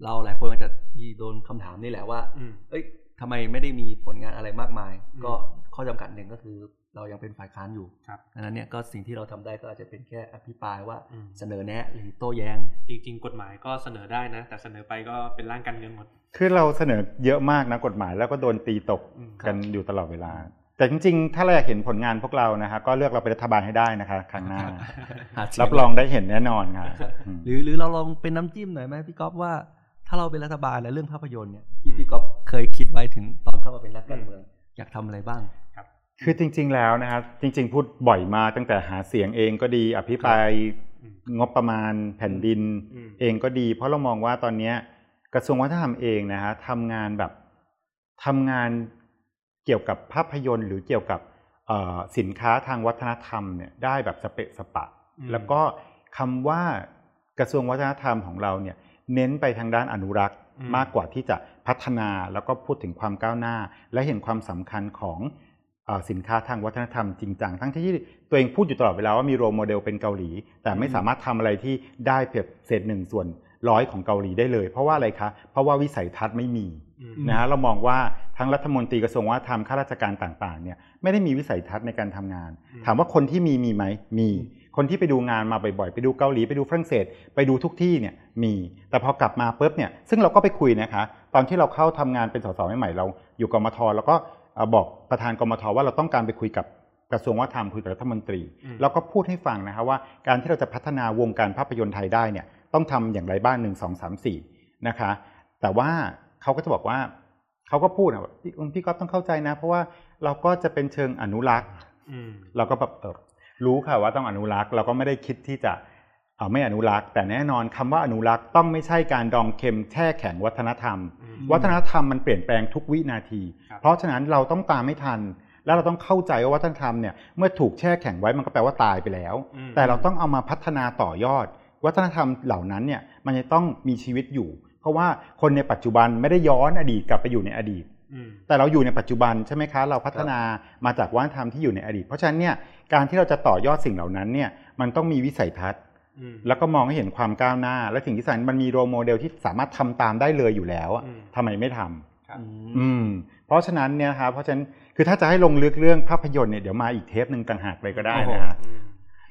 เราหลายคนอาจจะมีโดนคำถามนี่แหละว่าอืมเอ้ย ทำไมไม่ได้มีผลงานอะไรมากมายอืมก็ข้อจำกัดหนึ่งก็คือเรายังเป็นฝ่ายค้านอยู่ครับดังนั้นเนี่ยก็สิ่งที่เราทำได้ก็อาจจะเป็นแค่อภิปรายว่าอืมเสนอแนะหรือโต้แย้ง จริง ๆ กฎหมายก็เสนอได้นะ แต่เสนอไปก็เป็นร่างการเมืองหมด คือเราเสนอเยอะมากนะกฎหมายแล้วก็โดนตีตกอืมกันอยู่ตลอดเวลา แต่จริงๆ ถ้าเราอยากเห็นผลงานพวกเรานะฮะก็เลือกเราเป็นรัฐบาลให้ได้นะคะครั้งหน้าหาเสียรับรองได้เห็นแน่นอนค่ะอืมหรือหรือเราลองเป็นน้ำจิ้มหน่อยไหมพี่ก๊อฟว่าถ้าเราเป็นรัฐบาลและเรื่องภาพยนตร์เนี่ยที่พี่ก๊อฟ เคยคิดไว้ถึงตอนเข้ามาเป็นนักการเมือง อยากทำอะไรบ้างคือจริง ๆ แล้วนะครับจริง ๆ พูดบ่อยมาตั้งแต่หาเสียงเองก็ดี อภิปรายอืมงบประมาณแผ่นดินอืมเองก็ดี เพราะเรามองว่าตอนเนี้ยกระทรวงวัฒนธรรมเองนะฮะทำงานแบบทำงานเกี่ยวกับภาพยนตร์ หรือเกี่ยวกับเอ่อสินค้าทางวัฒนธรรมเนี่ยได้แบบสเปะสปะอืมแล้วก็คำว่ากระทรวงวัฒนธรรมของเราเนี่ยเน้นไปทางด้านอนุรักษ์อื มมากกว่าที่จะพัฒนาแล้วก็พูดถึงความก้าวหน้า และเห็นความสำคัญของเออสินค้าทางวัฒนธรรมจริงจังทั้งที่ตัวเองพูดอยู่ตลอดเวลาว่ามี role model เป็นเกาหลี แต่ไม่สามารถทำอะไรที่ได้เพียงเศษหนึ่งส่วนร้อยของเกาหลีได้เลย เพราะว่าอะไรคะ เพราะว่าวิสัยทัศน์ไม่มีอืมนะฮะเรามองว่าทั้งรัฐมนตรีกระทรวงวัฒนธรรมข้าราชการต่างๆเนี่ยไม่ได้มีวิสัยทัศน์ในการทำงานอืมถามว่าคนที่มีมีไหมมี คนที่ไปดูงานมาบ่อยๆ ไปดูเกาหลีไปดูฝรั่งเศส ไปดูทุกที่เนี่ยมี แต่พอกลับมาปุ๊บเนี่ยซึ่งเราก็ไปคุยนะคะ ตอนที่เราเข้าทำงานเป็นสสใหม่ๆเราอยู่กมทแล้วก็เอ่อบอกประธานกมทว่าเราต้องการไปคุยกับกระทรวงวัฒนธรรมคุยกับรัฐมนตรีอืมแล้วก็พูดให้ฟังนะคะว่าการที่เราจะพัฒนาวงการภาพยนตร์ไทยได้เนี่ยต้องทำอย่างไรบ้างหนึ่งสองสามสี่นะคะ แต่ว่าเขาก็จะบอกว่าเขาก็พูดอะว่าพี่พี่ก๊อฟต้องเข้าใจนะ เพราะว่าเราก็จะเป็นเชิงอนุรักษ์อืมเราก็แบบเออ รู้ค่ะว่าต้องอนุรักษ์ เราก็ไม่ได้คิดที่จะเอ่อไม่อนุรักษ์ แต่แน่นอนคำว่าอนุรักษ์ต้องไม่ใช่การดองเค็มแช่แข็งวัฒนธรรมอืมวัฒนธรรมมันเปลี่ยนแปลงทุกวินาทีครับเพราะฉะนั้นเราต้องตามไม่ทัน แล้วเราต้องเข้าใจว่าวัฒนธรรมเนี่ยเมื่อถูกแช่แข็งไว้มันก็แปลว่าตายไปแล้วอืมแต่เราต้องเอามาพัฒนาต่อยอด วัฒนธรรมเหล่านั้นเนี่ยมันจะต้องมีชีวิตอยู่ เพราะว่าคนในปัจจุบันไม่ได้ย้อนอดีตกลับไปอยู่ในอดีตอืม แต่เราอยู่ในปัจจุบันใช่ไหมคะ เราพัฒนามาจากวัฒนธรรมที่อยู่ในอดีต เพราะฉะนั้นเนี่ยการที่เราจะต่อยอดสิ่งเหล่านั้นเนี่ยมันต้องมีวิสัยทัศน์อืมแล้วก็มองให้เห็นความก้าวหน้า และสิ่งที่สำคัญมันมีโรโมเดลที่สามารถทำตามได้เลยอยู่แล้วอะอืมทำไมไม่ทำครับอืมเพราะฉะนั้นเนี่ยนะครับเพราะฉะนั้นคือถ้าจะให้ลงลึกเรื่องภาพยนตร์เนี่ยเดี๋ยวมาอีกเทปหนึ่งต่างหากเลยก็ได้นะฮะอืม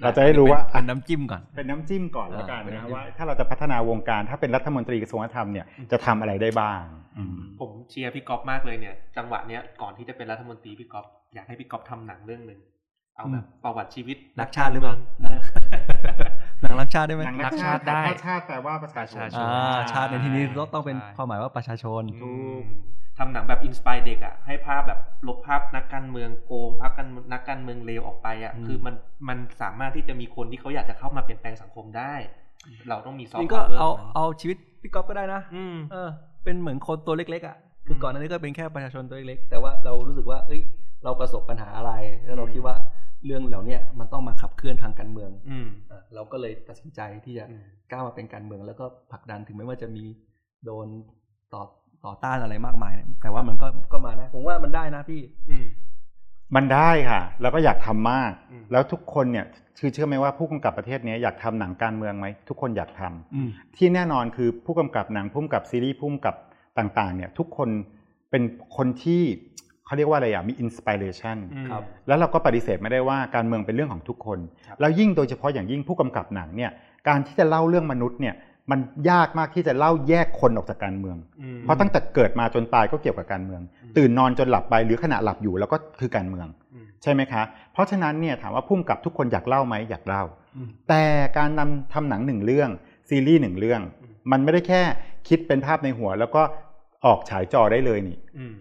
เราจะได้รู้ว่าเป็นน้ำจิ้มก่อน เป็นน้ำจิ้มก่อนแล้วกันอ่าเป็นนะน้ำจิ้มว่า ถ้าเราจะพัฒนาวงการถ้าเป็นรัฐมนตรีกระทรวงวัฒนธรรมเนี่ยจะทำอะไรได้บ้างอืมผมเชียร์พี่ก๊อฟมากเลยเนี่ย จังหวะเนี้ยก่อนที่จะเป็นรัฐมนตรีพี่ก๊อฟอยากให้พี่ก๊อฟทำหนังเรื่องหนึ่งเอาแบบประวัติชีวิตรักชาติหรือเปล่าหนังรักชาติได้ไหมหนังรักชาติได้เพราะชาติแปลว่าประชาชนประชาชนอ่าชาติในที่นี้ต้องต้องเป็นใช่ความหมายว่าประชาชนถูก ทำหนังแบบ inspire เด็กอะให้ภาพแบบลบภาพนักการเมืองโกงภาพกันนักการเมืองเลวออกไปอะอืมคือมันมันสามารถที่จะมีคนที่เขาอยากจะเข้ามาเปลี่ยนแปลงสังคมได้ เราต้องมีซอฟนี่ต์ก็พาวเวอร์เอาเอาชีวิตพี่ก๊อฟก็ได้นะอืมเออ เป็นเหมือนคนตัวเล็กๆอะคือก่อนหน้านี้ก็เป็นแค่ประชาชนตัวเล็กๆแต่ว่าเรารู้สึกว่า เอ้ย เราประสบปัญหาอะไร แล้วเราคิดว่าเรื่องเหล่าเนี้ยมันต้องมาขับเคลื่อนทางการเมืองอืมอะเราก็เลยตัดสินใจที่จะอืมก้าวมาเป็นการเมือง แล้วก็ผลักดันถึงแม้ว่าจะมีโดนต่อ ต่อต้านอะไรมากมายเนี่ยแต่ว่ามันก็ก็มาได้ผมว่ามันได้นะพี่ อืมมันได้ค่ะ แล้วก็อยากทำมากอืมแล้วทุกคนเนี่ยคือเชื่อไหมว่าผู้กำกับประเทศนี้อยากทำหนังการเมืองไหมทุกคนอยากทำอืมที่แน่นอนคือผู้กำกับหนังผู้กำกับซีรีส์ผู้กำกับต่าง ๆ เนี่ย ทุกคนเป็นคนที่เขาเรียกว่าอะไรอะมีอินสปิเรชันอืมครับแล้วเราก็ปฏิเสธไม่ได้ว่าการเมืองเป็นเรื่องของทุกคนครับแล้วยิ่งโดยเฉพาะอย่างยิ่งผู้กำกับหนังเนี่ยการที่จะเล่าเรื่องมนุษย์เนี่ย มันยากมากที่จะเล่าแยกคนออกจากการเมืองอืมเพราะตั้งแต่เกิดมาจนตายก็เกี่ยวกับการเมืองอืมตื่นนอนจนหลับไปหรือขณะหลับอยู่แล้วก็คือการเมืองอืมใช่ไหมคะ เพราะฉะนั้นเนี่ยถามว่าพุ่มกับทุกคนอยากเล่าไหมอยากเล่าอืมแต่การนำทำหนังหนึ่งเรื่องซีรีส์หนึ่งเรื่อง มันไม่ได้แค่คิดเป็นภาพในหัว แล้วก็ออกฉายจอได้เลยนี่อืม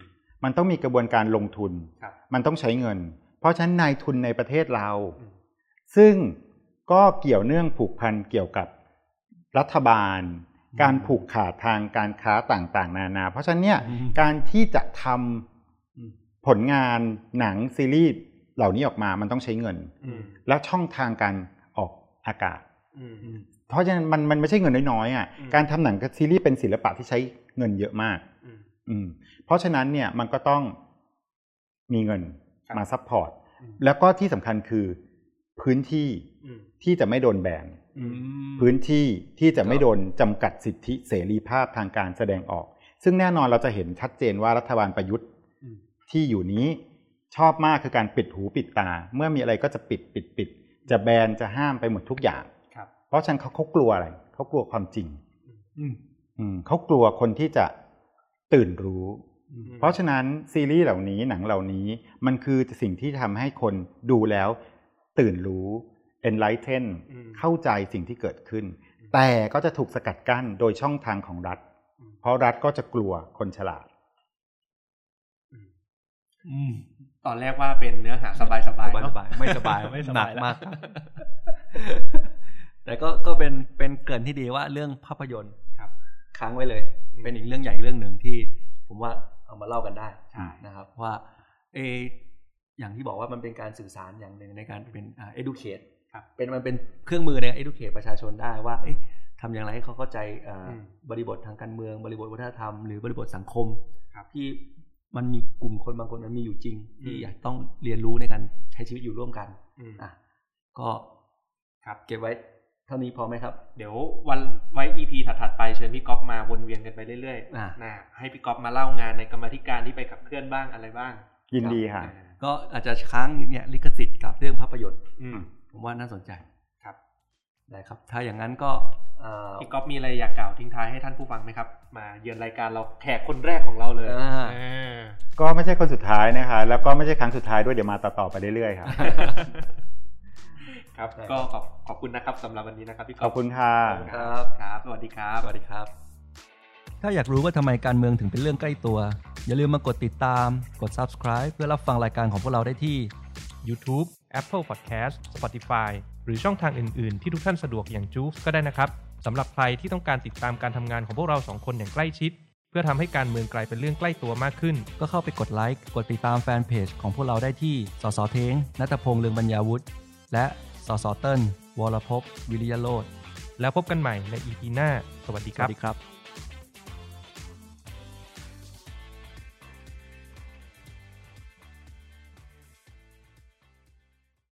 มันต้องมีกระบวนการลงทุนครับมันต้องใช้เงิน เพราะฉะนั้นนายทุนในประเทศเราอืมซึ่งก็เกี่ยวเนื่องผูกพันเกี่ยวกับ รัฐบาล การผูกขาดทางการค้าต่างๆ นานา เพราะฉะนั้นเนี่ยอืมการที่จะทอืมำผลงานหนังซีรีส์เหล่านี้ออกมามันต้องใช้เงินอืมและช่องทางการออกอากาศอืมอืมเพราะฉะนั้นมันมันไม่ใช่เงินน้อยๆอะอืมการทำหนังกับซีรีส์เป็นศิลปะที่ใช้เงินเยอะมากอืมอืมเพราะฉะนั้นเนี่ยมันก็ต้องมีเงินครับมา support อืมแล้วก็ที่สำคัญคือพื้นที่อืมที่จะไม่โดนแบนอืม พื้นที่ที่จะไม่โดนจำกัดสิทธิเสรีภาพทางการแสดงออก ซึ่งแน่นอนเราจะเห็นชัดเจนว่ารัฐบาลประยุทธ์อืมที่อยู่นี้ชอบมากคือการปิดหูปิดตา เมื่อมีอะไรก็จะปิดปิดปิด จะแบนจะห้ามไปหมดทุกอย่างครับเพราะฉะนั้นเขาเขากลัวอะไรเขากลัวความจริงอืมอืมเขากลัวคนที่จะตื่นรู้อืมเพราะฉะนั้นซีรีส์เหล่านี้หนังเหล่านี้มันคือสิ่งที่ทำให้คนดูแล้วตื่นรู้ enlighten อืมเข้าใจสิ่งที่เกิดขึ้น แต่ก็จะถูกสกัดกั้นโดยช่องทางของรัฐอืมเพราะรัฐก็จะกลัวคนฉลาดอืมตอนแรกว่าเป็นเนื้อหาสบายๆสบายเนอะสบายไม่สบายไม่สหนับากยแล้วมากครับแต่ก็ก็เป็นเป็นเกรินที่ดีว่าเรื่องภาพยนตร์ครับ ค้างไว้เลย เป็นอีกเรื่องใหญ่อีกเรื่องหนึ่งที่ผมว่าเอามาเล่ากันได้ใช่นะครับ ว่าเอออย่างที่บอกว่ามันเป็นการสื่อสารอย่างหนึ่งในการเป็นอ่า educate ครับ เป็นมันเป็นเครื่องมือใน educate ประชาชนได้ว่าเอ๊ะทำอย่างไรให้เขาเข้าใจอ่าอืมบริบททางการเมือง บริบทวัฒนธรรมหรือบริบทสังคมครับที่มันมีกลุ่มคนบางคนมันมีอยู่จริง ที่อืมอยากต้องเรียนรู้ในการใช้ชีวิตอยู่ร่วมกันอืมอะก็ครับเก็บไว้เท่านี้พอไหมครับ เดี๋ยววันไว้ EP ถัดๆไปเชิญพี่ก๊อฟมาวนเวียนกันไปเรื่อยอ่าๆนะให้พี่ก๊อฟมาเล่างานในกรรมาธิการที่ไปขับเคลื่อนบ้างอะไรบ้าง ยินดีค่ะอ่า ก็อาจจะค้างเนี่ยลิขสิทธิ์กับเรื่องภาพยนตร์อืมผมว่าน่าสนใจครับได้ครับ ถ้าอย่างนั้นก็เอ่อพี่ก๊อฟมีอะไรอยากกล่าวทิ้งท้ายให้ท่านผู้ฟังไหมครับ มาเยือนรายการเราแขกคนแรกของเราเลยอ่าอ่าก็ไม่ใช่คนสุดท้ายนะคะแล้วก็ไม่ใช่ครั้งสุดท้ายด้วยเดี๋ยวมาต่อๆไปเรื่อยๆครับครับได้ก็ขอบขอบคุณนะครับสำหรับวันนี้นะครับพี่ก๊ขออฟบคุณค่ะครับครับ สวัสดีครับ สวัสดีครับ ถ้าอยากรู้ว่าทำไมการเมืองถึงเป็นเรื่องใกล้ตัว อย่าลืมมากดติดตาม กด subscribe เพื่อรับฟังรายการของพวกเราได้ที่ YouTube Apple Podcast Spotify หรือช่องทางอื่น ๆ ที่ทุกท่านสะดวกอย่างจูฟก็ได้นะครับสำหรับใครที่ต้องการติดตามการทำงานของพวกเราสองคนอย่างใกล้ชิด เพื่อทำให้การเมืองกลายเป็นเรื่องใกล้ตัวมากขึ้น ก็เข้าไปกดไลค์กดติดตามแฟนเพจของพวกเราได้ที่สสเทงนัตพงษ์เลืองบรรยาวุฒิและสสเติ้ลวรภพวิริยโรธแล้วพบกันใหม่ใน EP หน้า สวัสดีสครัวับ สดีครับ